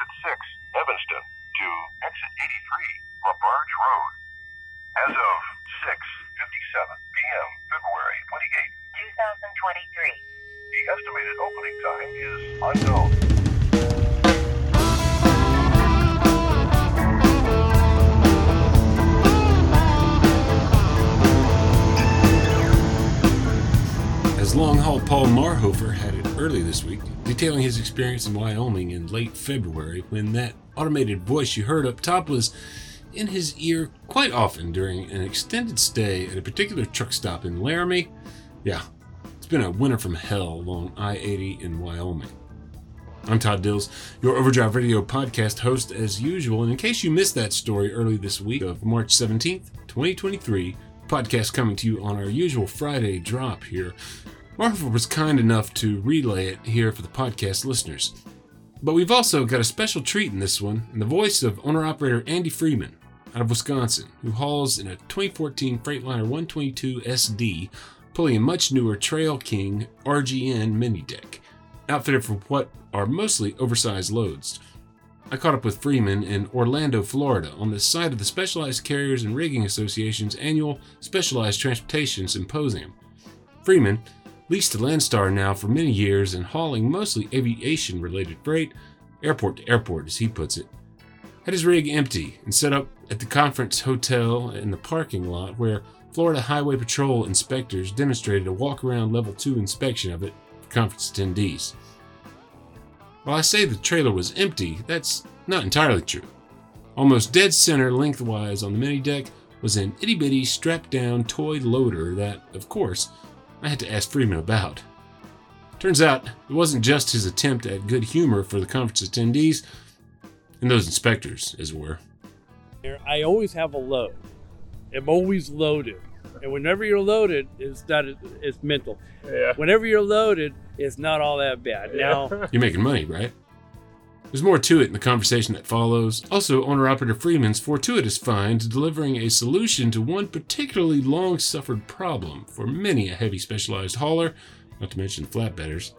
exit 6, Evanston, to exit 83, LaBarge Road. As of 6:57 p.m., February 28, 2023. the estimated opening time is unknown. As long haul Paul Marhofer had it early this week, detailing his experience in Wyoming in late February when that automated voice you heard up top was in his ear quite often during an extended stay at a particular truck stop in Laramie. Yeah, it's been a winter from hell along I 80 in Wyoming. I'm Todd Dills, your Overdrive Radio podcast host as usual. And in case you missed that story early this week of March 17th, 2023, podcast coming to you on our usual Friday drop here. Marvel was kind enough to relay it here for the podcast listeners. But we've also got a special treat in this one in the voice of owner operator Andy Freeman out of Wisconsin, who hauls in a 2014 Freightliner 122 SD, pulling a much newer Trail King RGN mini deck, outfitted for what are mostly oversized loads. I caught up with Freeman in Orlando, Florida, on the site of the Specialized Carriers and Rigging Association's annual Specialized Transportation Symposium. Freeman, leased to Landstar now for many years and hauling mostly aviation related freight, airport to airport as he puts it, had his rig empty and set up at the conference hotel in the parking lot where Florida Highway Patrol inspectors demonstrated a walk around level 2 inspection of it for conference attendees. While I say the trailer was empty, that's not entirely true. Almost dead center lengthwise on the mini deck was an itty bitty strapped down toy loader that, of course, I had to ask Freeman about. Turns out it wasn't just his attempt at good humor for the conference attendees and those inspectors, as it were. I always have a load. I'm always loaded. And whenever you're loaded, it's not it's mental. Yeah. Whenever you're loaded, it's not all that bad. Now, You're making money, right? There's more to it in the conversation that follows. Also, owner operator Freeman's fortuitous find delivering a solution to one particularly long suffered problem for many a heavy specialized hauler, not to mention flatbedders,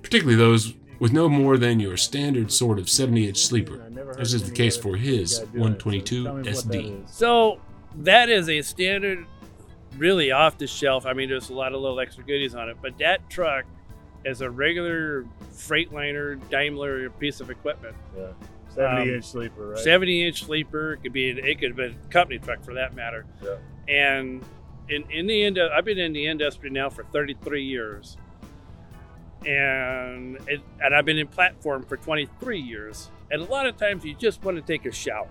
particularly those with no more than your standard sort of 70 inch sleeper, as is the case for his 122 SD. so that is a standard, really off the shelf. I mean, there's a lot of little extra goodies on it, but that truck is a regular Freightliner Daimler piece of equipment. Yeah. 70 Um, inch sleeper, right? 70 inch sleeper it could be an, it could have been a company truck for that matter Yeah. and in, in the end i've been in the industry now for 33 years and it, and i've been in platform for 23 years and a lot of times you just want to take a shower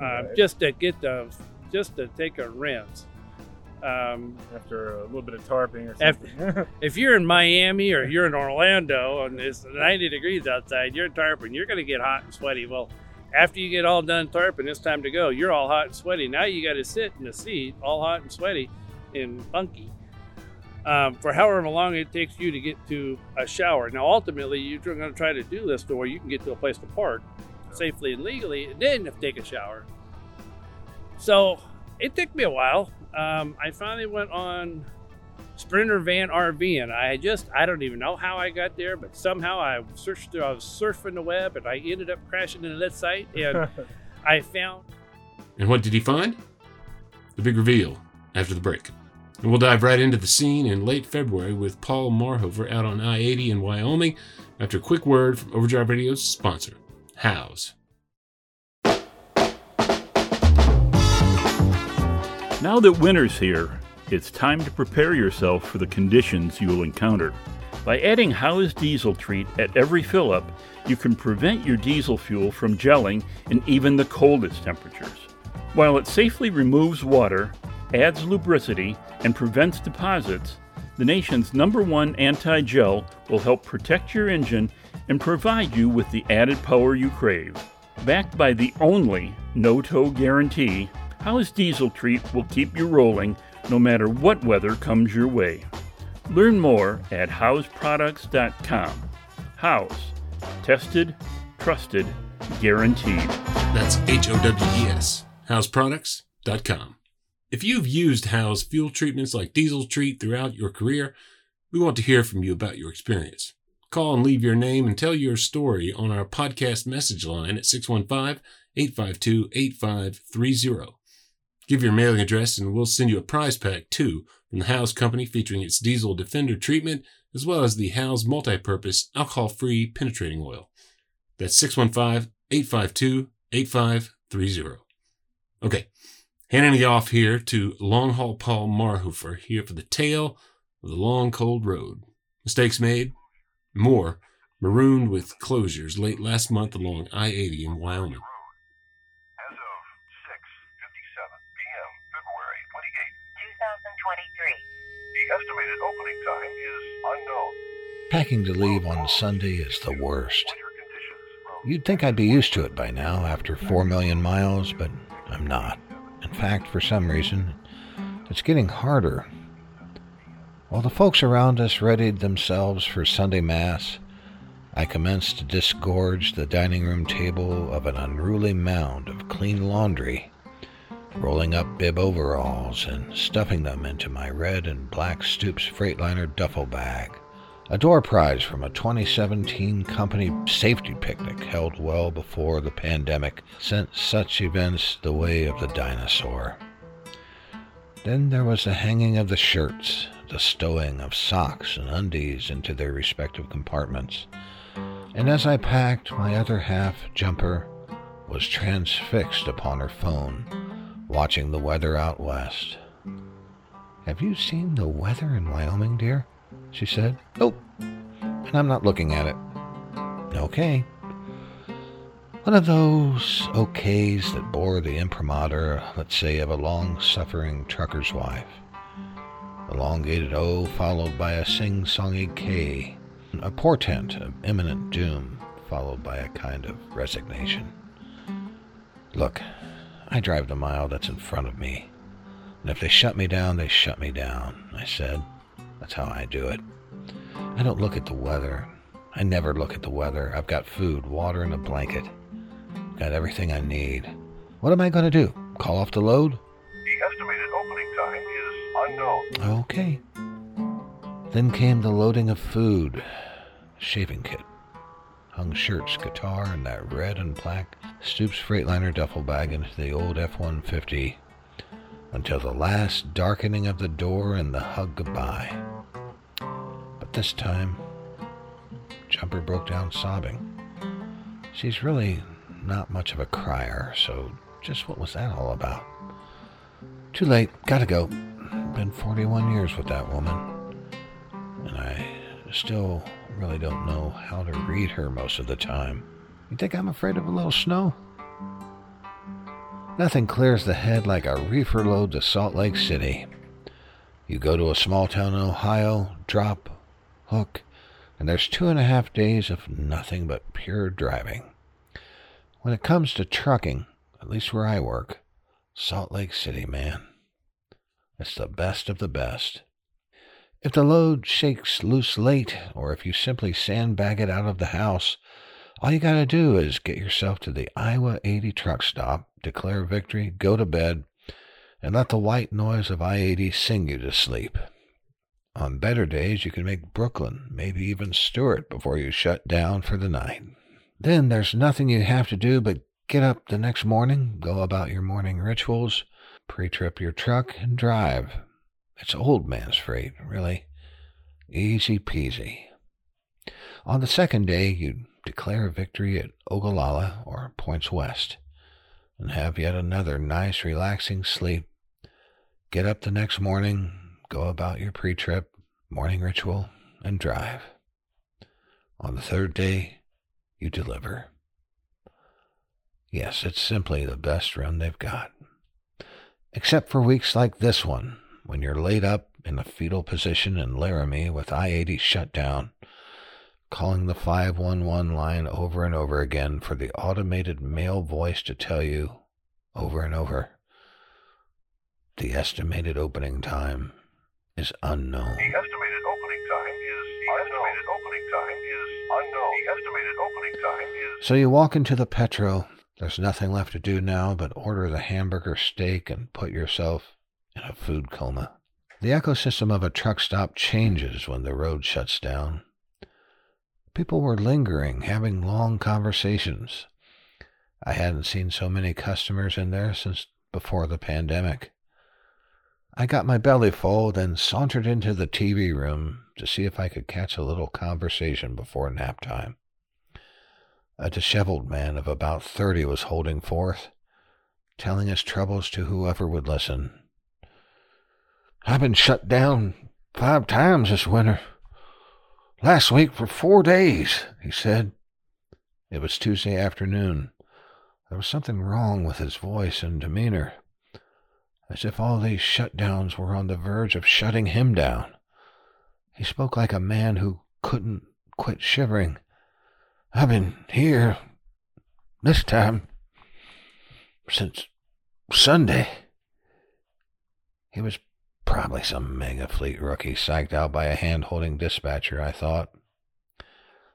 uh, Right. just to get the just to take a rinse um, After a little bit of tarping or something. if you're in Miami or you're in Orlando and it's 90 degrees outside, you're tarping, you're going to get hot and sweaty. Well, after you get all done tarping, it's time to go. You're all hot and sweaty. Now you got to sit in the seat, all hot and sweaty and funky, um, for however long it takes you to get to a shower. Now, ultimately, you're going to try to do this to where you can get to a place to park safely and legally, and then take a shower. So it took me a while. Um, I finally went on Sprinter Van RV, and I just I don't even know how I got there, but somehow I searched through, I was surfing the web, and I ended up crashing into that site, and I found And what did he find? The big reveal after the break. And we'll dive right into the scene in late February with Paul Marhofer out on I 80 in Wyoming after a quick word from Overdrive Radio's sponsor, Howes. Now that winter's here, it's time to prepare yourself for the conditions you'll encounter. By adding Howe's Diesel Treat at every fill up, you can prevent your diesel fuel from gelling in even the coldest temperatures. While it safely removes water, adds lubricity, and prevents deposits, the nation's number one anti gel will help protect your engine and provide you with the added power you crave. Backed by the only no tow guarantee, Howe's Diesel Treat will keep you rolling no matter what weather comes your way. Learn more at howesproducts.com. Howes. Tested, trusted, guaranteed. That's H O W E S. HowesProducts.com. If you've used Howe's fuel treatments like Diesel Treat throughout your career, we want to hear from you about your experience. Call and leave your name and tell your story on our podcast message line at 615 852 8530. Give your mailing address and we'll send you a prize pack too from the Howes Company featuring its diesel defender treatment as well as the Howes multi-purpose alcohol-free penetrating oil. That's 615 852 8530. Okay, handing it off here to Long Haul Paul Marhofer here for the tale of the long cold road. Mistakes made, more marooned with closures late last month along I 80 in Wyoming. As of 6:57 p.m., February 28, 2023. The estimated opening time is unknown. Packing to leave on Sunday is the worst. You'd think I'd be used to it by now after 4 million miles, but I'm not. In fact, for some reason, it's getting harder. While the folks around us readied themselves for Sunday Mass, I commenced to disgorge the dining room table of an unruly mound of clean laundry, rolling up bib overalls and stuffing them into my red and black Stoops Freightliner duffel bag. A door prize from a 2017 company safety picnic held well before the pandemic sent such events the way of the dinosaur. Then there was the hanging of the shirts, the stowing of socks and undies into their respective compartments. And as I packed, my other half jumper was transfixed upon her phone, watching the weather out west. Have you seen the weather in Wyoming, dear? She said. Nope. And I'm not looking at it. Okay. One of those okays that bore the imprimatur, let's say, of a long suffering trucker's wife. Elongated O followed by a sing songy K. A portent of imminent doom followed by a kind of resignation. Look, I drive the mile that's in front of me. And if they shut me down, they shut me down, I said. That's how I do it. I don't look at the weather. I never look at the weather. I've got food, water, and a blanket. Got everything I need. What am I going to do? Call off the load? the estimated opening time is unknown. Okay. Then came the loading of food, shaving kit, hung shirts, guitar, and that red and black Stoops Freightliner duffel bag into the old F 150 until the last darkening of the door and the hug goodbye. But this time, Jumper broke down sobbing. She's really not much of a crier, so just what was that all about? Too late, gotta go. Been 41 years with that woman, and I still really don't know how to read her most of the time. You think I'm afraid of a little snow? Nothing clears the head like a reefer load to Salt Lake City. You go to a small town in Ohio, drop, hook, and there's two and a half days of nothing but pure driving. When it comes to trucking, at least where I work, Salt Lake City, man. It's the best of the best. If the load shakes loose late, or if you simply sandbag it out of the house, all you gotta do is get yourself to the Iowa 80 truck stop, declare victory, go to bed, and let the white noise of I 80 sing you to sleep. On better days, you can make Brooklyn, maybe even Stuart, before you shut down for the night. Then there's nothing you have to do but get up the next morning, go about your morning rituals, pre trip your truck, and drive. It's old man's freight, really. Easy peasy. On the second day, you declare victory at Ogallala or Points West and have yet another nice, relaxing sleep. Get up the next morning, go about your pre trip, morning ritual, and drive. On the third day, you deliver. Yes, it's simply the best run they've got. Except for weeks like this one, when you're laid up in a fetal position in Laramie with I 80 shut down, calling the 511 line over and over again for the automated male voice to tell you, over and over, the estimated opening time is unknown. The estimated opening time is the estimated opening time is unknown. The estimated opening time is So you walk into the Petro. There's nothing left to do now but order the hamburger steak and put yourself in a food coma. The ecosystem of a truck stop changes when the road shuts down. People were lingering, having long conversations. I hadn't seen so many customers in there since before the pandemic. I got my belly full, then sauntered into the TV room to see if I could catch a little conversation before nap time. A disheveled man of about thirty was holding forth, telling his troubles to whoever would listen. I've been shut down five times this winter. Last week for four days, he said. It was Tuesday afternoon. There was something wrong with his voice and demeanor, as if all these shutdowns were on the verge of shutting him down. He spoke like a man who couldn't quit shivering. I've been here this time since Sunday. He was probably some mega fleet rookie psyched out by a hand holding dispatcher, I thought.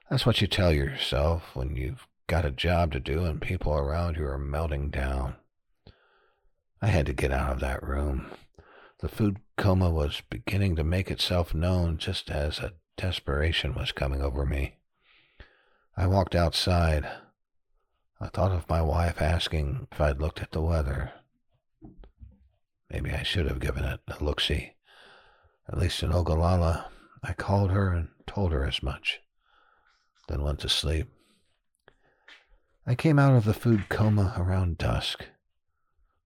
That's what you tell yourself when you've got a job to do and people around you are melting down. I had to get out of that room. The food coma was beginning to make itself known just as a desperation was coming over me. I walked outside. I thought of my wife asking if I'd looked at the weather. Maybe I should have given it a look see. At least in Ogallala, I called her and told her as much, then went to sleep. I came out of the food coma around dusk.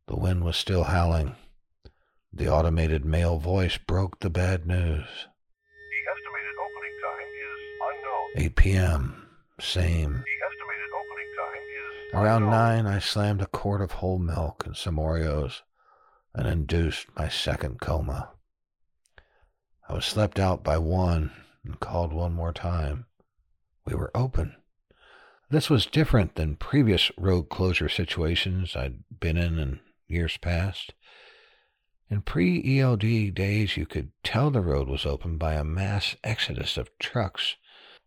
The wind was still howling. The automated male voice broke the bad news. The estimated opening time is unknown. 8 p.m. Same. The estimated opening time is Around unknown. nine, I slammed a quart of whole milk and some Oreos and induced my second coma. I was slept out by one and called one more time. We were open. This was different than previous road closure situations I'd been in in years past. In pre ELD days, you could tell the road was open by a mass exodus of trucks.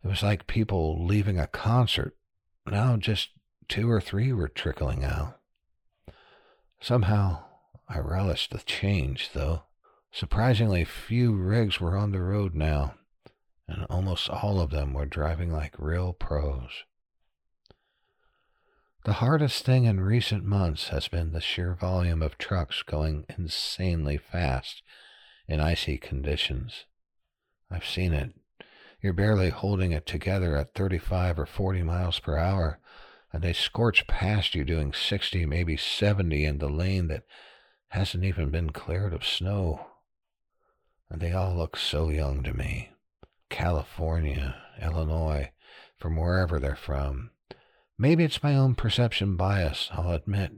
It was like people leaving a concert. Now just two or three were trickling out. Somehow, I relished the change, though. Surprisingly few rigs were on the road now, and almost all of them were driving like real pros. The hardest thing in recent months has been the sheer volume of trucks going insanely fast in icy conditions. I've seen it. You're barely holding it together at 35 or 40 miles per hour, and they scorch past you doing 60, maybe 70 in the lane that hasn't even been cleared of snow. And they all look so young to me. California, Illinois, from wherever they're from. Maybe it's my own perception bias, I'll admit.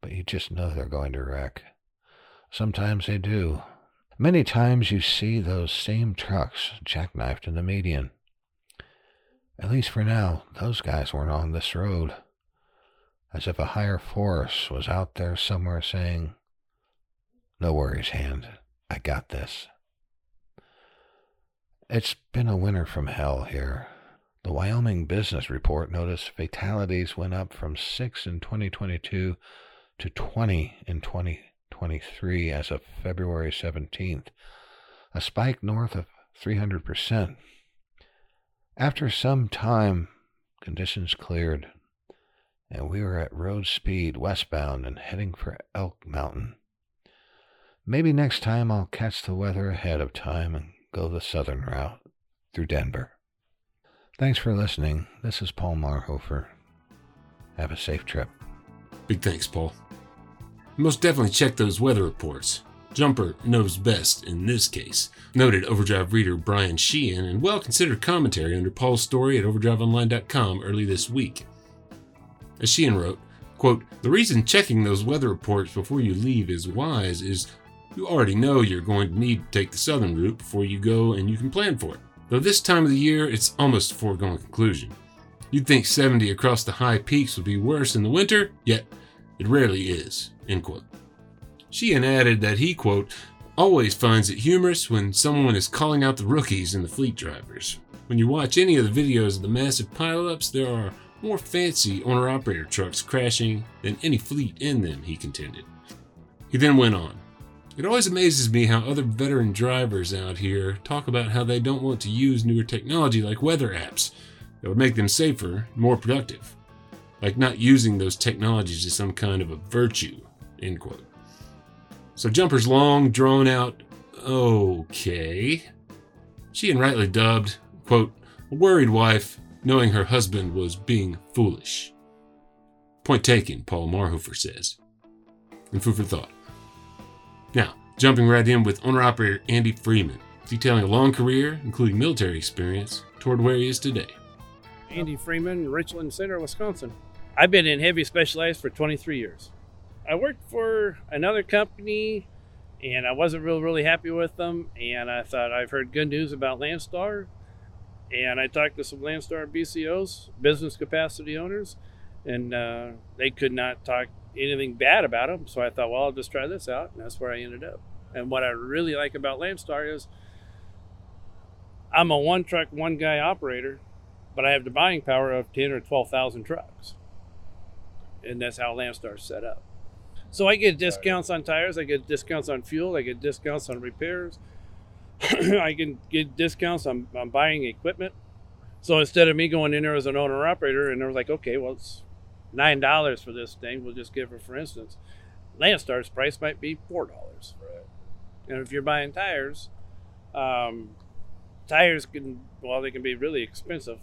But you just know they're going to wreck. Sometimes they do. Many times you see those same trucks jackknifed in the median. At least for now, those guys weren't on this road. As if a higher force was out there somewhere saying, No worries, hand. I got this. It's been a winter from hell here. The Wyoming Business Report noticed fatalities went up from 6 in 2022 to 20 in 2023 as of February 17th, a spike north of 300%. After some time, conditions cleared, and we were at road speed westbound and heading for Elk Mountain. Maybe next time I'll catch the weather ahead of time and go the southern route through Denver. Thanks for listening. This is Paul Marhofer. Have a safe trip. Big thanks, Paul. Most definitely check those weather reports. Jumper knows best in this case. Noted Overdrive reader Brian Sheehan and well considered commentary under Paul's story at overdriveonline.com early this week. As Sheehan wrote, quote, The reason checking those weather reports before you leave is wise is you already know you're going to need to take the southern route before you go and you can plan for it. Though this time of the year, it's almost a foregone conclusion. You'd think 70 across the high peaks would be worse in the winter, yet it rarely is. End quote. Sheehan added that he, quote, always finds it humorous when someone is calling out the rookies and the fleet drivers. When you watch any of the videos of the massive pileups, there are more fancy owner operator trucks crashing than any fleet in them, he contended. He then went on, It always amazes me how other veteran drivers out here talk about how they don't want to use newer technology like weather apps that would make them safer more productive. Like not using those technologies is some kind of a virtue. End quote. So Jumper's long, drawn out, okay. Sheehan rightly dubbed, quote, a worried wife knowing her husband was being foolish. Point taken, Paul Marhofer says. And food for thought. Now, jumping right in with owner operator Andy Freeman, detailing a long career, including military experience, toward where he is today. Andy Freeman, Richland Center, Wisconsin. I've been in heavy specialized for 23 years. I worked for another company and I wasn't real really happy with them and I thought I've heard good news about Landstar and I talked to some Landstar BCOs, business capacity owners, and uh, they could not talk anything bad about them. So I thought, well, I'll just try this out, and that's where I ended up. And what I really like about Landstar is I'm a one truck, one guy operator, but I have the buying power of 10 or 12,000 trucks. And that's how Landstar's set up. So I get discounts on tires, I get discounts on fuel, I get discounts on repairs. I can get discounts on, on buying equipment. So instead of me going in there as an owner operator and they're like, okay, well, it's nine dollars for this thing, we'll just give it for instance. Landstar's price might be four dollars. Right. And if you're buying tires, um, tires can well they can be really expensive.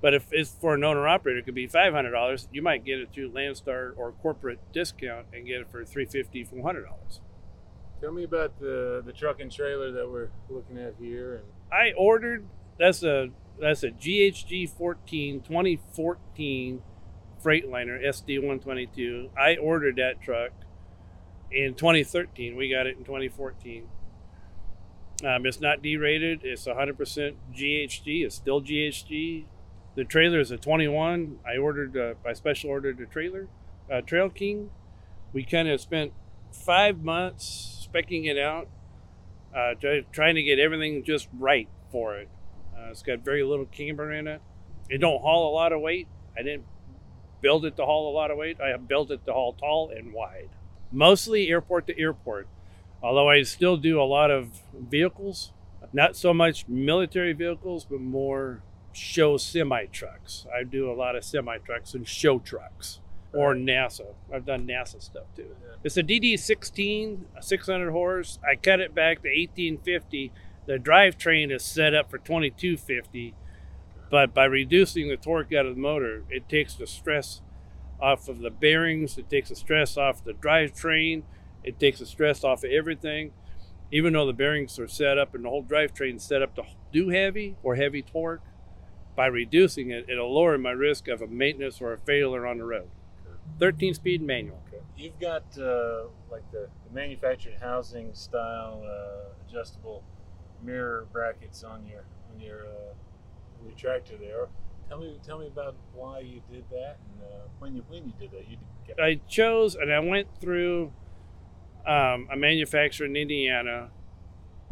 But if it's for an owner operator, it could be five hundred dollars. You might get it through Landstar or corporate discount and get it for three fifty, four hundred dollars. Tell me about the the truck and trailer that we're looking at here, and I ordered that's a that's a GHG 14 2014 Freightliner SD 122. I ordered that truck in 2013. We got it in 2014. Um, it's not derated. It's 100% GHG. It's still GHG. The trailer is a 21. I ordered. Uh, I special ordered a trailer, uh, Trail King. We kind of spent five months specking it out, uh, trying to get everything just right for it. Uh, it's got very little camber in it. It don't haul a lot of weight. I didn't build it to haul a lot of weight. I built it to haul tall and wide, mostly airport to airport. Although I still do a lot of vehicles, not so much military vehicles, but more show semi trucks. I do a lot of semi trucks and show trucks or NASA. I've done NASA stuff too. It's a DD16, a 600 horse. I cut it back to 1850. The drivetrain is set up for 2250, but by reducing the torque out of the motor, it takes the stress off of the bearings. It takes the stress off the drivetrain. It takes the stress off of everything. Even though the bearings are set up and the whole drivetrain is set up to do heavy or heavy torque, by reducing it, it'll lower my risk of a maintenance or a failure on the road. 13 speed manual. you've got uh, like the, the manufactured housing style uh, adjustable mirror brackets on your on your uh, your tractor there. Tell me tell me about why you did that and uh, when you when you did that. You did, I chose and I went through um, a manufacturer in Indiana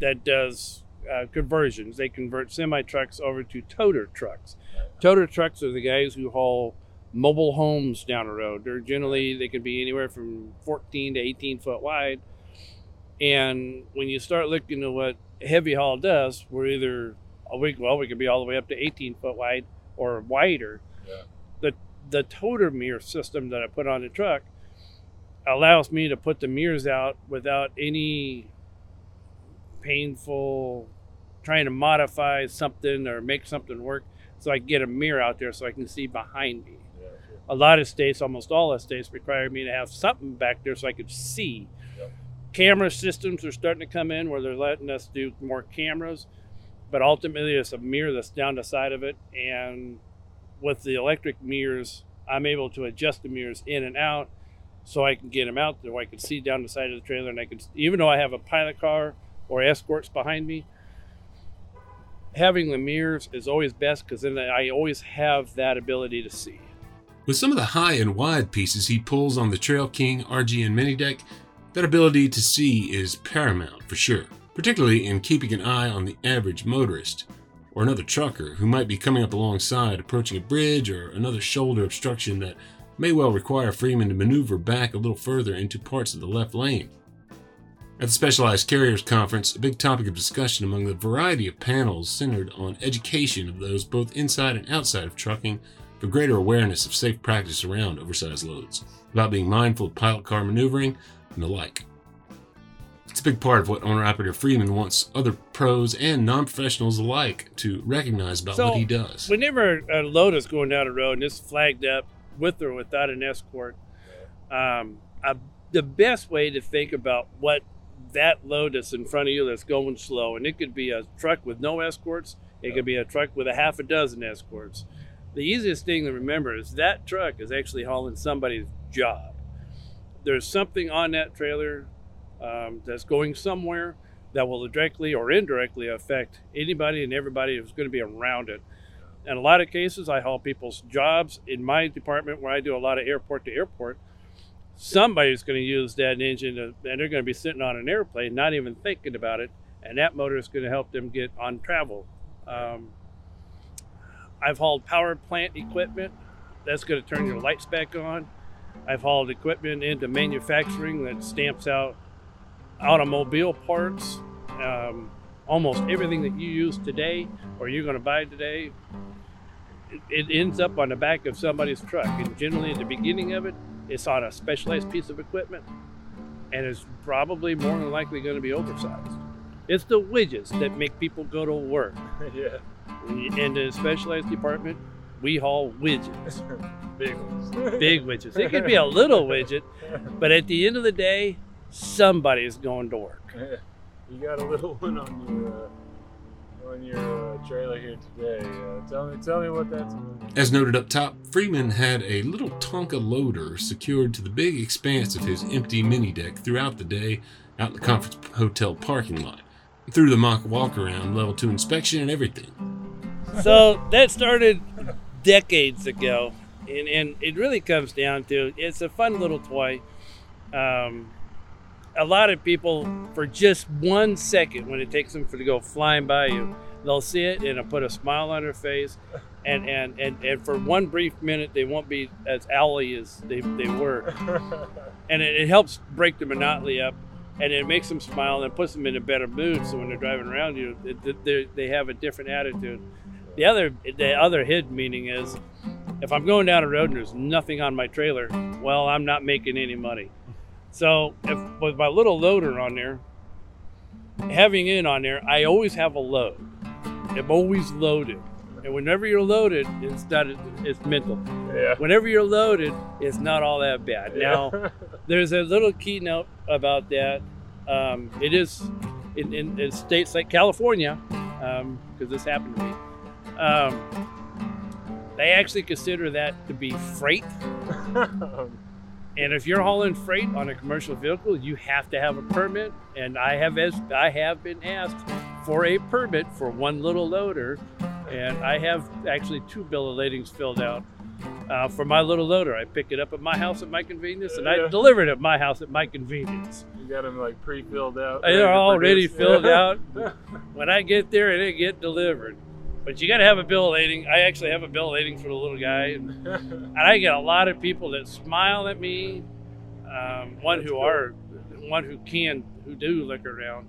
that does uh, conversions. They convert semi trucks over to toter trucks. Toter trucks are the guys who haul mobile homes down the road. They're generally they can be anywhere from 14 to 18 foot wide. And when you start looking at what heavy haul does, we're either a week well we could be all the way up to 18 foot wide or wider. Yeah. The the toter mirror system that I put on the truck allows me to put the mirrors out without any painful trying to modify something or make something work so I can get a mirror out there so I can see behind me. A lot of states, almost all states, require me to have something back there so I could see. Yep. Camera systems are starting to come in where they're letting us do more cameras, but ultimately it's a mirror that's down the side of it. And with the electric mirrors, I'm able to adjust the mirrors in and out so I can get them out there. I can see down the side of the trailer, and I can, even though I have a pilot car or escorts behind me, having the mirrors is always best because then I always have that ability to see. With some of the high and wide pieces he pulls on the Trail King RGN mini deck, that ability to see is paramount for sure, particularly in keeping an eye on the average motorist or another trucker who might be coming up alongside, approaching a bridge or another shoulder obstruction that may well require Freeman to maneuver back a little further into parts of the left lane. At the Specialized Carriers Conference, a big topic of discussion among the variety of panels centered on education of those both inside and outside of trucking for greater awareness of safe practice around oversized loads, about being mindful of pilot car maneuvering, and the like. It's a big part of what owner operator Freeman wants other pros and non professionals alike to recognize about So, what he does. Whenever a load is going down the road and it's flagged up with or without an escort, um, uh, the best way to think about what that load that's in front of you that's going slow, and it could be a truck with no escorts, it could be a truck with a half a dozen escorts. The easiest thing to remember is that truck is actually hauling somebody's job. There's something on that trailer um, that's going somewhere that will directly or indirectly affect anybody and everybody who's going to be around it. In a lot of cases, I haul people's jobs in my department where I do a lot of airport to airport. Somebody's going to use that engine to, and they're going to be sitting on an airplane, not even thinking about it, and that motor is going to help them get on travel. Um, I've hauled power plant equipment that's going to turn your lights back on. I've hauled equipment into manufacturing that stamps out automobile parts. Um, almost everything that you use today or you're going to buy today, it, it ends up on the back of somebody's truck. And generally, at the beginning of it, it's on a specialized piece of equipment and it's probably more than likely going to be oversized. It's the widgets that make people go to work. yeah. In the specialized department, we haul widgets, Big ones. big widgets. It could be a little widget, but at the end of the day, somebody's going to work. you got a little one on your uh, on your uh, trailer here today. Uh, tell me, tell me what that's about. As noted up top, Freeman had a little Tonka loader secured to the big expanse of his empty mini deck throughout the day out in the conference hotel parking lot. Through the mock walk around, level 2 inspection, and everything. So that started decades ago and, and it really comes down to it's a fun little toy. Um, a lot of people for just one second when it takes them for to go flying by you they'll see it and it'll put a smile on their face. And and, and, and for one brief minute they won't be as owly as they, they were. And it, it helps break the monotony up and it makes them smile and puts them in a better mood. So when they're driving around you they, they have a different attitude the other the other hidden meaning is if I'm going down a road and there's nothing on my trailer, well, I'm not making any money. So if with my little loader on there, having it on there, I always have a load. I'm always loaded. And whenever you're loaded, it's not it's mental. yeah. Whenever you're loaded, it's not all that bad. Now there's a little keynote about that. Um, it is in, in, in states like California, because this happened to me. Um, they actually consider that to be freight. And if you're hauling freight on a commercial vehicle, you have to have a permit. And I have as I have been asked for a permit for one little loader, and I have actually two bill of ladings filled out uh, for my little loader. I pick it up at my house at my convenience, and I Yeah. deliver it at my house at my convenience. you got them like pre-filled out. They're already produce. filled out. When I get there, and it get delivered. But you got to have a bill of lading. I actually have a bill of lading for the little guy, and, and I get a lot of people that smile at me. Um, one That's who cool. are, one who can, who do look around.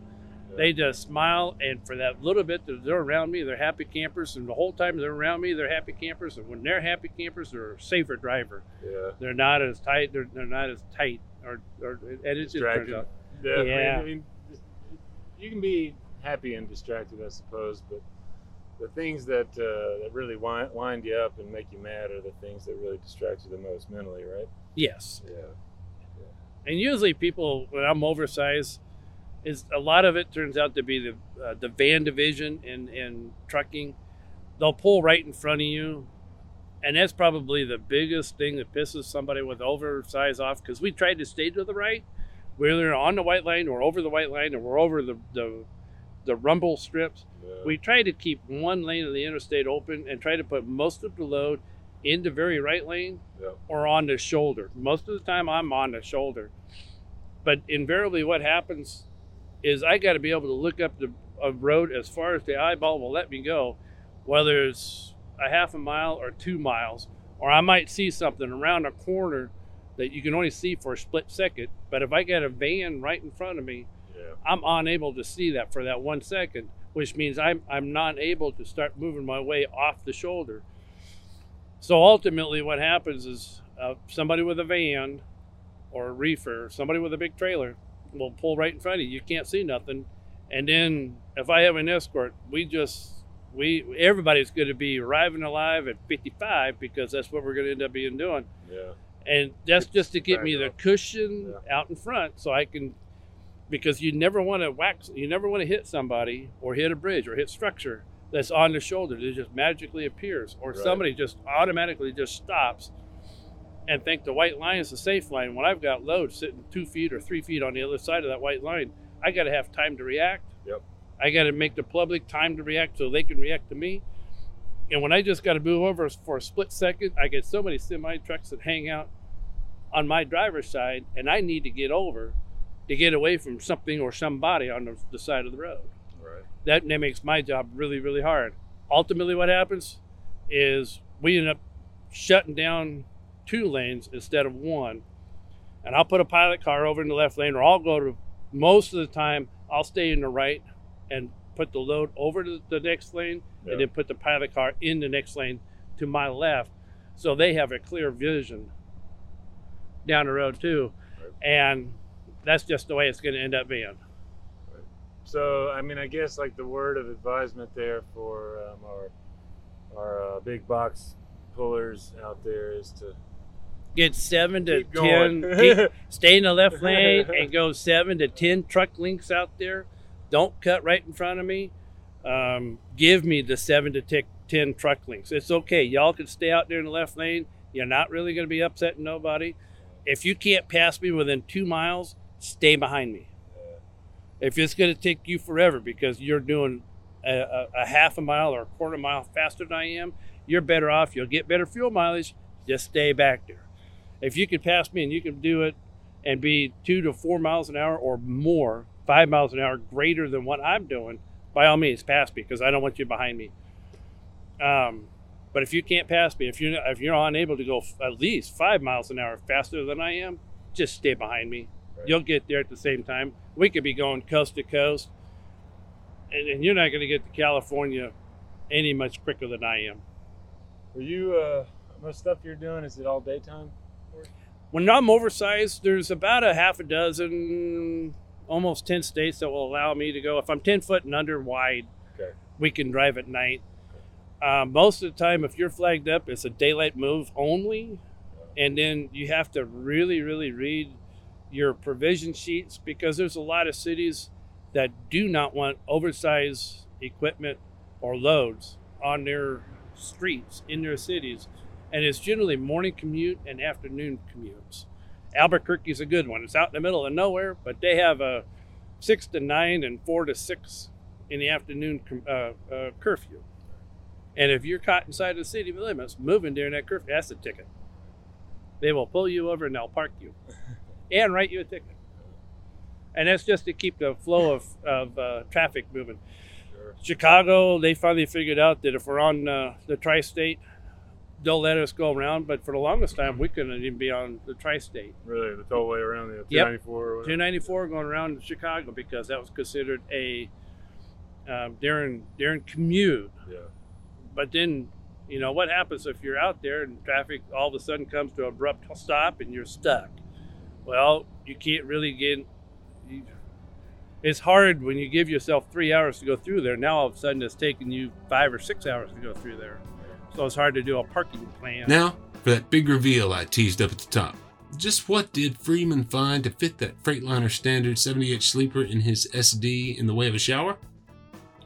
They just smile, and for that little bit that they're around me, they're happy campers, and the whole time they're around me, they're happy campers. And when they're happy campers, they're a safer driver. yeah. They're not as tight. They're, they're not as tight, or, or and it just turns out. Yeah. Yeah. I mean, you can be happy and distracted, I suppose, but the things that uh, that really wind, wind you up and make you mad are the things that really distract you the most mentally, right? Yes. Yeah. and usually people when i'm oversized is a lot of it turns out to be the uh, the van division and in trucking they'll pull right in front of you and that's probably the biggest thing that pisses somebody with oversized off because we tried to stay to the right whether we're on the white line or over the white line or we're over the the, the rumble strips Yeah. we try to keep one lane of the interstate open and try to put most of the load in the very right lane Yeah. or on the shoulder. Most of the time, I'm on the shoulder. But invariably, what happens is I got to be able to look up the a road as far as the eyeball will let me go, whether it's a half a mile or two miles, or I might see something around a corner that you can only see for a split second. But if I got a van right in front of me, Yeah. I'm unable to see that for that one second, which means I'm I'm not able to start moving my way off the shoulder. So ultimately, what happens is uh, somebody with a van or a reefer, somebody with a big trailer, will pull right in front of you. You can't see nothing, and then if I have an escort, we just we everybody's going to be arriving alive at 55 because that's what we're going to end up being doing Yeah. and that's just to get me the cushion out in front so I can because you never want to wax you never want to hit somebody or hit a bridge or hit structure that's on the shoulder. That just magically appears or Right. somebody just automatically just stops. And think the white line is the safe line. When I've got loads sitting two feet or three feet on the other side of that white line I got to have time to react. Yep. I got to make the public time to react so they can react to me. And when I just got to move over for a split second, I get so many semi trucks that hang out on my driver's side, and I need to get over to get away from something or somebody on the, the side of the road. Right. That, that makes my job really, really hard. Ultimately, what happens is we end up shutting down two lanes instead of one. And I'll put a pilot car over in the left lane, or I'll go to most of the time, I'll stay in the right and put the load over to the next lane Yeah. and then put the pilot car in the next lane to my left so they have a clear vision down the road too Right. and that's just the way it's going to end up being. So, I mean, I guess like the word of advisement there for um, our our uh, big box pullers out there is to get seven to ten keep- stay in the left lane and go seven to ten truck links out there. Don't cut right in front of me. Um, give me the seven to tick, ten truck links it's okay. Y'all can stay out there in the left lane. You're not really going to be upsetting nobody. If you can't pass me within two miles stay behind me if it's going to take you forever because you're doing a, a, a half a mile or a quarter mile faster than I am, you're better off. You'll get better fuel mileage. Just stay back there. If you can pass me and you can do it and be two to four miles an hour or more, five miles an hour greater than what I'm doing, by all means, pass me because I don't want you behind me. Um, but if you can't pass me, if you're if you're unable to go f- at least five miles an hour faster than I am, just stay behind me. Right. You'll get there at the same time. We could be going coast to coast, and, and you're not going to get to California any much quicker than I am. Are you uh, most stuff you're doing? Is it all daytime? When I'm oversized, there's about a half a dozen, almost 10 states that will allow me to go. If I'm 10 foot and under wide, Okay. we can drive at night. Um, most of the time, if you're flagged up, it's a daylight move only. And then you have to really, really read your provision sheets because there's a lot of cities that do not want oversized equipment or loads on their streets in their cities. And it's generally morning commute and afternoon commutes. Albuquerque's a good one. It's out in the middle of nowhere, but they have a six to nine and four to six in the afternoon uh, uh, curfew. And if you're caught inside the city limits, moving during that curfew, that's a ticket. They will pull you over and they'll park you and write you a ticket. And that's just to keep the flow of, of uh, traffic moving. Sure. Chicago, they finally figured out that if we're on uh, the tri state, they'll let us go around. But for the longest time, we couldn't even be on the tri state. Really, the whole way around the 294 or whatever. 294 going around Chicago because that was considered a um, during during commute. Yeah. But then, you know, what happens if you're out there and traffic all of a sudden comes to an abrupt stop and you're stuck? Well, you can't really get. You, it's hard when you give yourself three hours to go through there. Now all of a sudden it's taking you five or six hours to go through there. So it's hard to do a parking plan. Now, for that big reveal I teased up at the top. Just what did Freeman find to fit that Freightliner standard 70 inch sleeper in his SD in the way of a shower?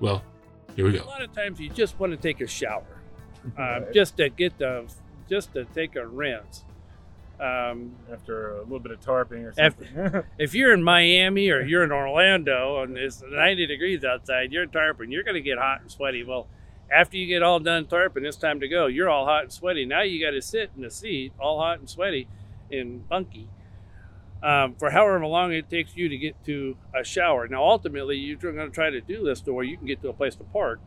Well, here we go. a lot of times you just want to take a shower, uh, Right. just to get the, just to take a rinse. Um, After a little bit of tarping or something. if you're in Miami or you're in Orlando and it's 90 degrees outside, you're tarping, you're going to get hot and sweaty. Well, after you get all done tarping, it's time to go. You're all hot and sweaty. Now you got to sit in the seat, all hot and sweaty and funky, um, for however long it takes you to get to a shower. Now, ultimately, you're going to try to do this to where you can get to a place to park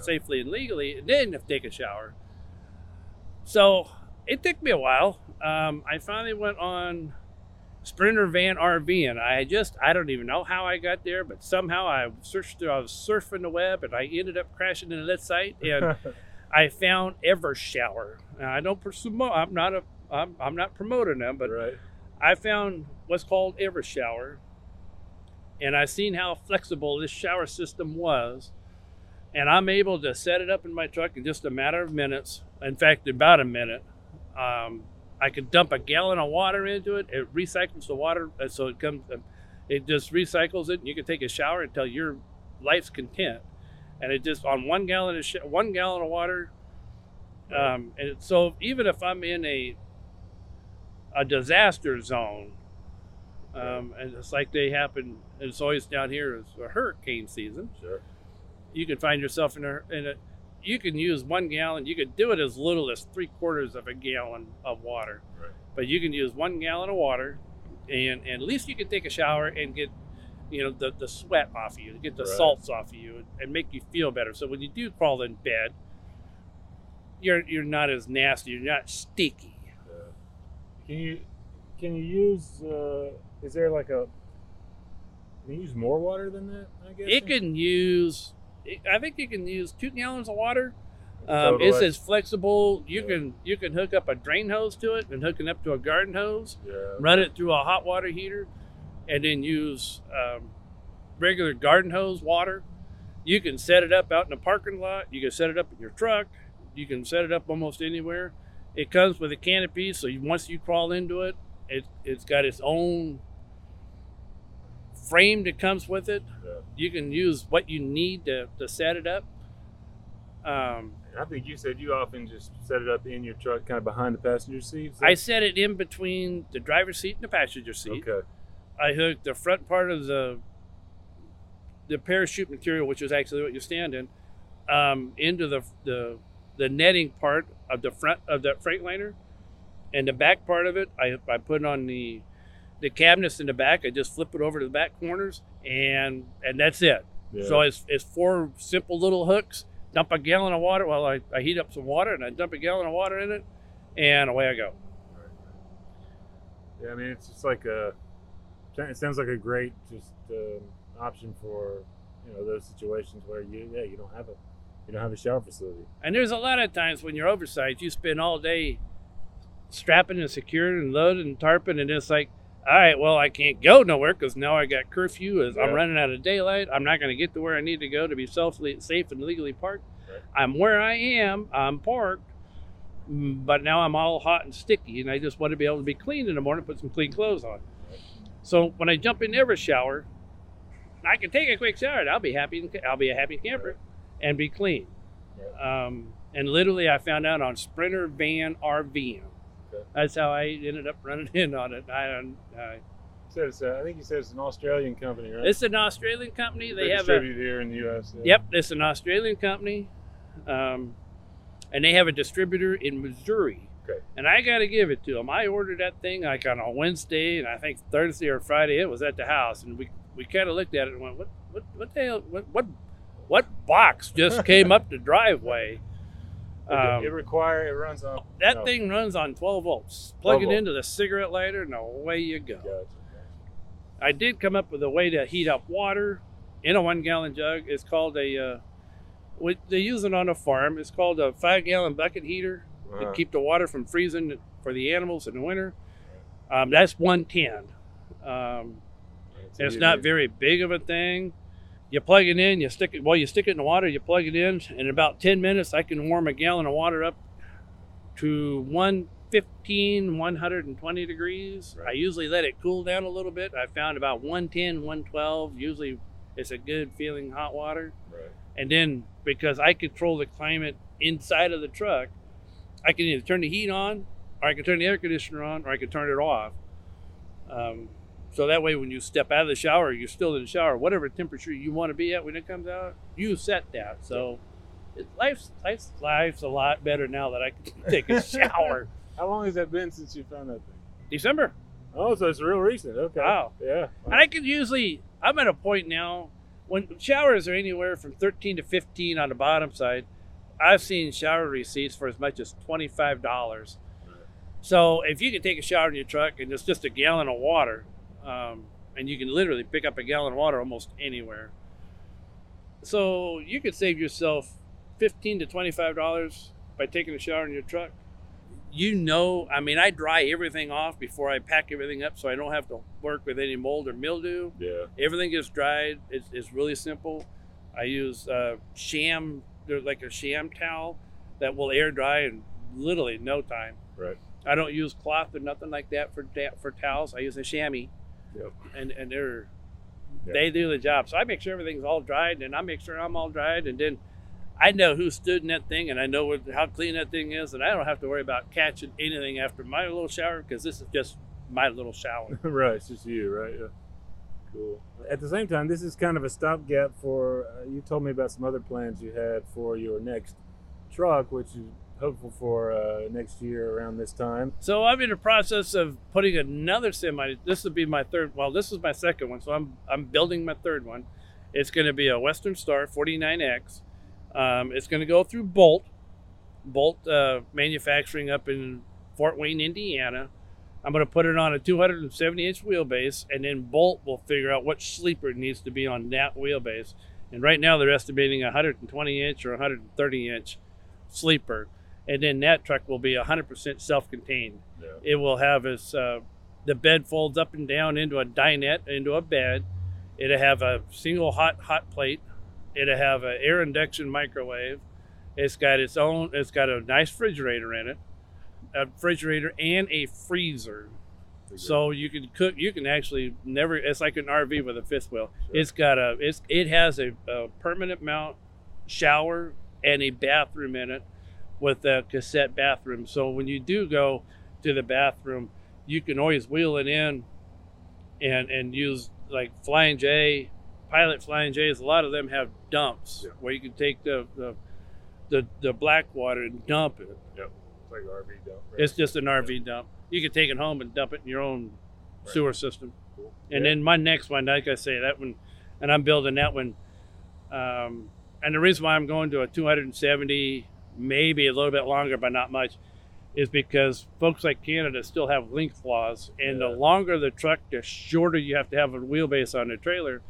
safely and legally, and then take a shower. So it took me a while. Um, I finally went on Sprinter Van RV, and I just I don't even know how I got there, but somehow I searched I was surfing the web and I ended up crashing into that site and I found Evershower. Now, I don't pursue I'm not a I'm, I'm not promoting them, but right. I found what's called Evershower, and I've seen how flexible this shower system was, and I'm able to set it up in my truck in just a matter of minutes. In fact, about a minute. Um, I can dump a gallon of water into it. It recycles the water, uh, so it comes. um, It just recycles it. And you can take a shower until your life's content, and it just on one gallon of sh- one gallon of water. Um, and so even if I'm in a a disaster zone, um, and it's like they happen. It's always down here is a hurricane season. Sure. You can find yourself in a in a. You can use one gallon. You could do it as little as three quarters of a gallon of water, Right. but you can use one gallon of water, and, and at least you can take a shower and get, you know, the, the sweat off of you, get the Right. salts off of you, and, make you feel better. So when you do crawl in bed, you're you're not as nasty. You're not sticky. Can you can you use? Uh, is there like a? Can you use more water than that? I guess It can use. I think you can use two gallons of water. Um, Total it's as flexible. You Yeah. can you can hook up a drain hose to it and hook it up to a garden hose. Yeah. Run it through a hot water heater, and then use um, regular garden hose water. You can set it up out in the parking lot. You can set it up in your truck. You can set it up almost anywhere. It comes with a canopy, so you, once you crawl into it, it it's got its own frame that comes with it. Yeah. You can use what you need to, to set it up. Um, I think you said you often just set it up in your truck, kind of behind the passenger seat. I set it in between the driver's seat and the passenger seat. Okay. I hooked the front part of the the parachute material, which is actually what you stand in, um, into the, the the netting part of the front of the Freightliner, and the back part of it, I I put on the the cabinets in the back. I just flip it over to the back corners, and and that's it. Yeah. So it's it's four simple little hooks. Dump a gallon of water. Well, I, I heat up some water and I dump a gallon of water in it, and away I go. Yeah, I mean, it's just like a. It sounds like a great just um, option for you know those situations where you yeah you don't have a you don't have a shower facility. And there's a lot of times when you're oversized, you spend all day strapping and securing and loading and tarping, and it's like, all right, well, I can't go nowhere because now I got curfew. As I'm running out of daylight, I'm not going to get to where I need to go to be self safe and legally parked. Right. I'm where I am. I'm parked, mm, but now I'm all hot and sticky, and I just want to be able to be clean in the morning, put some clean clothes on. So when I jump in every shower, I can take a quick shower. And I'll be happy. I'll be a happy camper, and be clean. Um, and literally, I found out on Sprinter Van RV. Okay. That's how I ended up running in on it. I, You said it's, uh, I think you said it's an Australian company, right? it's an Australian company. They have a distribute here in the U.S. yeah. yep. It's an Australian company, um, and they have a distributor in Missouri. Okay. And I got to give it to them. I ordered that thing like on a Wednesday, and I think Thursday or Friday it was at the house, and we we kind of looked at it and went, "What what what the hell? What what what box just came up the driveway?" It, Um, it require it runs on That no, thing runs on 12 volts. Plug 12 it into the cigarette lighter, and away you go. Gotcha. I did come up with a way to heat up water in a one gallon jug. It's called a, uh, what they use it on a farm. It's called a five gallon bucket heater Uh-huh. to keep the water from freezing for the animals in the winter. Um, that's 110. Um, it's not very big of a thing. You plug it in, you stick it, well, you stick it in the water, you plug it in, and in about 10 minutes, I can warm a gallon of water up to 115, 120 degrees. I usually let it cool down a little bit. I found about 110, 112. Usually it's a good feeling hot water. Right. And then because I control the climate inside of the truck, I can either turn the heat on, or I can turn the air conditioner on, or I can turn it off. Um, so that way, when you step out of the shower, you're still in the shower. Whatever temperature you want to be at when it comes out, you set that. So it, life's, life's life's a lot better now that I can take a shower. How long has that been since you found that thing? December. Oh, so it's real recent. Okay. Wow. Yeah. And I could usually, I'm at a point now when showers are anywhere from 13 to 15 on the bottom side. I've seen shower receipts for as much as $25. So if you can take a shower in your truck and it's just a gallon of water, um, and you can literally pick up a gallon of water almost anywhere. So you could save yourself fifteen to twenty-five dollars by taking a shower in your truck. You know, I mean, I dry everything off before I pack everything up, so I don't have to work with any mold or mildew. Yeah. Everything gets dried. It's, it's really simple. I use uh, sham, there's like a sham towel that will air dry in literally no time. Right. I don't use cloth or nothing like that for for towels. I use a chamois, Yep. and and they're Yeah. they do the job. So I make sure everything's all dried, and I make sure I'm all dried, and then I know who stood in that thing, and I know what, how clean that thing is, and I don't have to worry about catching anything after my little shower because this is just my little shower. right. It's just you, right? Yeah. Cool. At the same time, this is kind of a stopgap for. Uh, you told me about some other plans you had for your next truck, which is hopeful for uh, next year around this time. So I'm in the process of putting another semi. This will be my third. Well, this is my second one. So I'm I'm building my third one. It's going to be a Western Star 49X. Um, it's going to go through Bolt, Bolt uh, manufacturing up in Fort Wayne, Indiana. I'm going to put it on a 270 inch wheelbase, and then Bolt will figure out what sleeper needs to be on that wheelbase. And right now they're estimating a 120 inch or 130 inch sleeper, and then that truck will be 100% self-contained. Yeah. it will have its uh, the bed folds up and down into a dinette into a bed. It'll have a single hot hot plate. It'll have an air induction microwave. It's got its own it's got a nice refrigerator in it a refrigerator and a freezer. So you can cook you can actually never it's like an rv with a fifth wheel. Sure. it's got a it's it has a, a permanent mount shower and a bathroom in it with a cassette bathroom so when you do go to the bathroom you can always wheel it in and and use like flying j pilot flying j's a lot of them have dumps Yeah. where you can take the the the, the black water and dump it Yep. It's like RV dump. right? it's just an RV dump. You can take it home and dump it in your own Right. sewer system. Cool. And Yeah. then my next one, like I say, that one, and I'm building that one. Um, and the reason why I'm going to a 270, maybe a little bit longer, but not much, is because folks like Canada still have length laws, and Yeah. the longer the truck, the shorter you have to have a wheelbase on the trailer.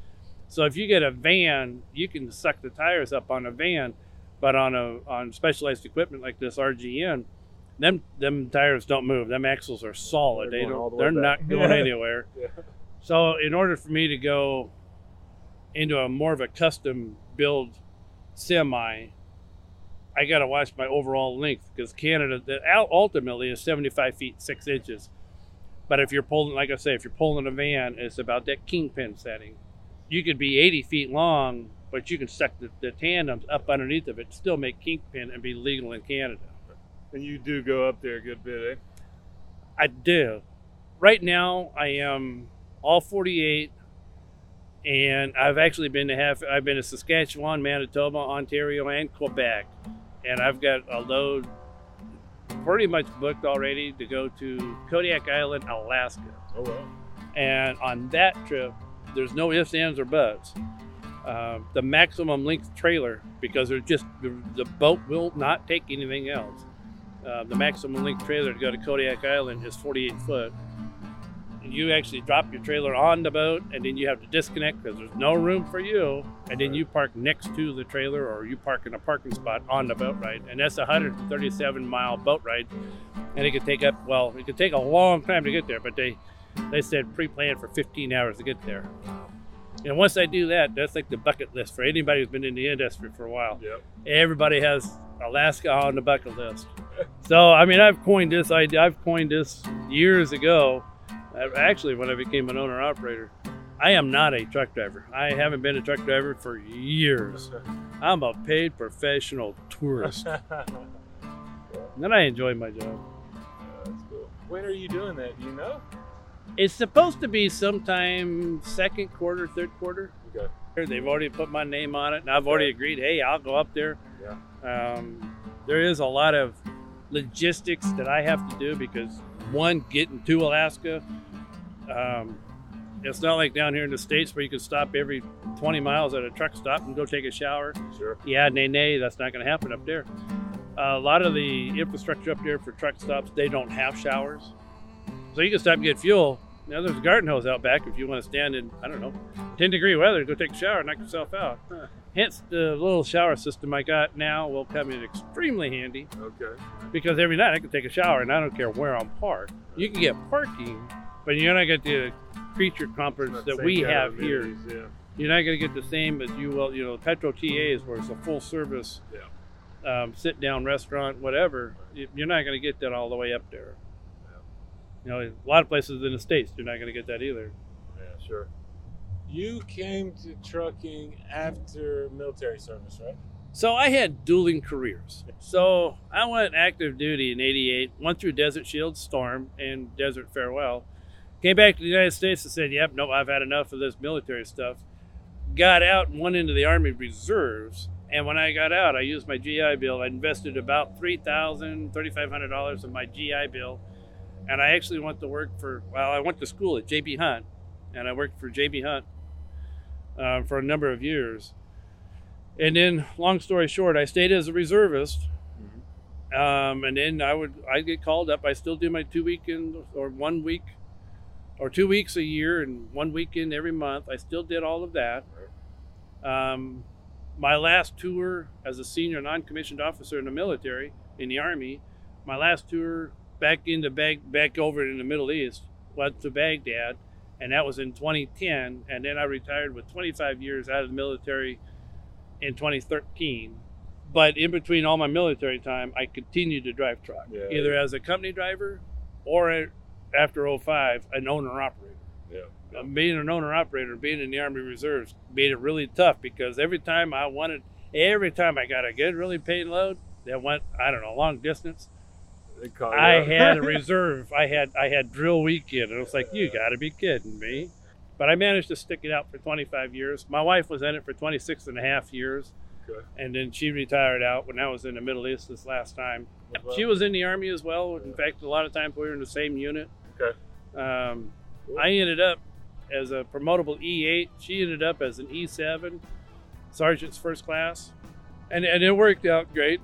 So if you get a van, you can suck the tires up on a van, but on a on specialized equipment like this RGN, them them tires don't move. Them axles are solid. They're they don't. the They're back. not going anywhere. Yeah. So in order for me to go into a more of a custom build semi, I got to watch my overall length because Canada the ultimately is 75 feet 6 inches. But if you're pulling, like I say, if you're pulling a van, it's about that kingpin setting. You could be 80 feet long, but you can stuck the, the tandems up underneath of it, still make kingpin and be legal in Canada. And you do go up there a good bit, eh? I do. Right now, I am all 48, and I've actually been to half. I've been to Saskatchewan, Manitoba, Ontario, and Quebec, and I've got a load pretty much booked already to go to Kodiak Island, Alaska. Oh well. And on that trip, there's no ifs, ands, or buts. Uh, the maximum length trailer, because there's just the, the boat will not take anything else. Uh, the maximum length trailer to go to Kodiak Island is 48 foot. You actually drop your trailer on the boat, and then you have to disconnect because there's no room for you. And then you park next to the trailer, or you park in a parking spot on the boat ride. And that's a 137 mile boat ride, and it could take up well, it could take a long time to get there, but they they said pre-planned for 15 hours to get there. And once I do that, that's like the bucket list for anybody who's been in the industry for a while. Yep. Everybody has Alaska on the bucket list. So I mean, I've coined this. I, I've coined this years ago. Actually, when I became an owner operator, I am not a truck driver. I haven't been a truck driver for years. I'm a paid professional tourist, and I enjoy my job. That's cool. When are you doing that? Do you know? It's supposed to be sometime second quarter, third quarter. Okay. They've already put my name on it, and I've already agreed. Hey, I'll go up there. Yeah. Um, there is a lot of logistics that I have to do because one, getting to Alaska, um, it's not like down here in the states where you can stop every 20 miles at a truck stop and go take a shower. Sure. Yeah, nay, nay, that's not going to happen up there. a lot of the infrastructure up there for truck stops, they don't have showers. So you can stop and get fuel. Now there's a garden hose out back if you want to stand in, I don't know, 10 degree weather, go take a shower, knock yourself out. Hence, the little shower system I got now will come in extremely handy Okay. because every night I can take a shower and I don't care where I'm parked. You can get parking, but you're not going to get the creature comforts that we have here. Yeah. You're not going to get the same as you will, you know, Petro TAs where it's a full service, um, sit down restaurant, whatever. You- You're not going to get that all the way up there. You know, a lot of places in the States, you're not going to get that either. Yeah, sure. You came to trucking after military service, right? So I had dueling careers. So I went active duty in 88, went through Desert Shield, Storm, and Desert Farewell. Came back to the United States and said, yep, nope, I've had enough of this military stuff. Got out and went into the Army Reserves. And when I got out, I used my GI Bill. I invested about $3,000, $3,500 in my GI Bill. And I actually went to work for, well, I went to school at JB Hunt. And I worked for JB Hunt uh, for a number of years. And then, long story short, I stayed as a reservist. Um, and then I would I get called up. I still do my two weekend or one week or two weeks a year and one weekend every month. I still did all of that. Um, my last tour as a senior non-commissioned officer in the military in the army, my last tour back into Bag back over in the Middle East went to Baghdad, and that was in 2010. And then I retired with 25 years out of the military in 2013. But in between all my military time, I continued to drive truck, Yeah. either as a company driver or a- after 05, an owner operator. Yeah. Uh, being an owner operator, being in the Army Reserves, made it really tough because every time I wanted, every time I got a good, really paid load that went, I don't know, long distance, I had a reserve. I had I had drill weekend, and it was like, you got to be kidding me. But I managed to stick it out for 25 years. My wife was in it for 26 and a half years, Okay. and then she retired out when I was in the Middle East this last time. What She was in the Army as well. In fact, a lot of times we were in the same unit. Okay. Um, I ended up as a promotable E8. She ended up as an E7, sergeant's first class, and and it worked out great.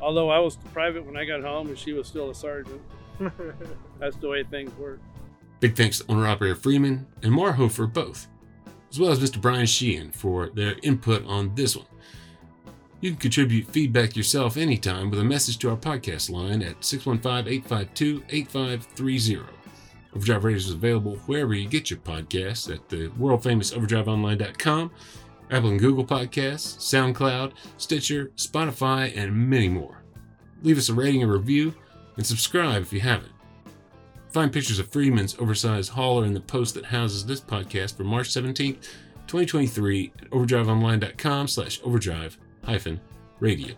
Although I was private when I got home, and she was still a sergeant. That's the way things work. Big thanks to owner operator Freeman and Marhofer both, as well as Mr. Brian Sheehan for their input on this one. You can contribute feedback yourself anytime with a message to our podcast line at 615-852-8530. Overdrive Radio is available wherever you get your podcasts at the world famous overdriveonline.com, Apple and Google Podcasts, SoundCloud, Stitcher, Spotify, and many more. Leave us a rating and review and subscribe if you haven't. Find pictures of Freeman's oversized hauler in the post that houses this podcast for March 17th, 2023 at overdriveonline.com slash overdrive hyphen radio.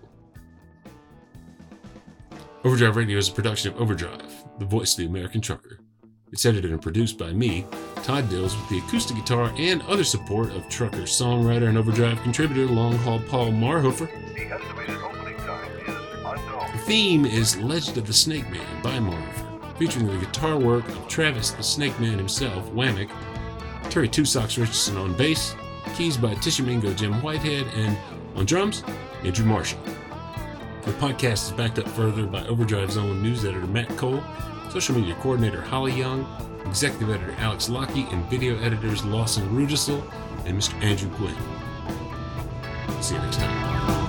Overdrive Radio is a production of Overdrive, the voice of the American trucker. It's edited and produced by me, Todd Dills, with the acoustic guitar and other support of trucker, songwriter, and Overdrive contributor Long Haul Paul Marhofer. The opening time is unknown. The theme is Legend of the Snake Man by Marhofer, featuring the guitar work of Travis the Snake Man himself, Wammack, Terry Two Socks Richardson on bass, keys by Tishomingo Jim Whitehead, and on drums, Andrew Marshall. The podcast is backed up further by Overdrive's own news editor Matt Cole, social media coordinator Holly Young, executive editor Alex Lockie, and video editors Lawson Rudisell and Mr. Andrew Gwynn. See you next time.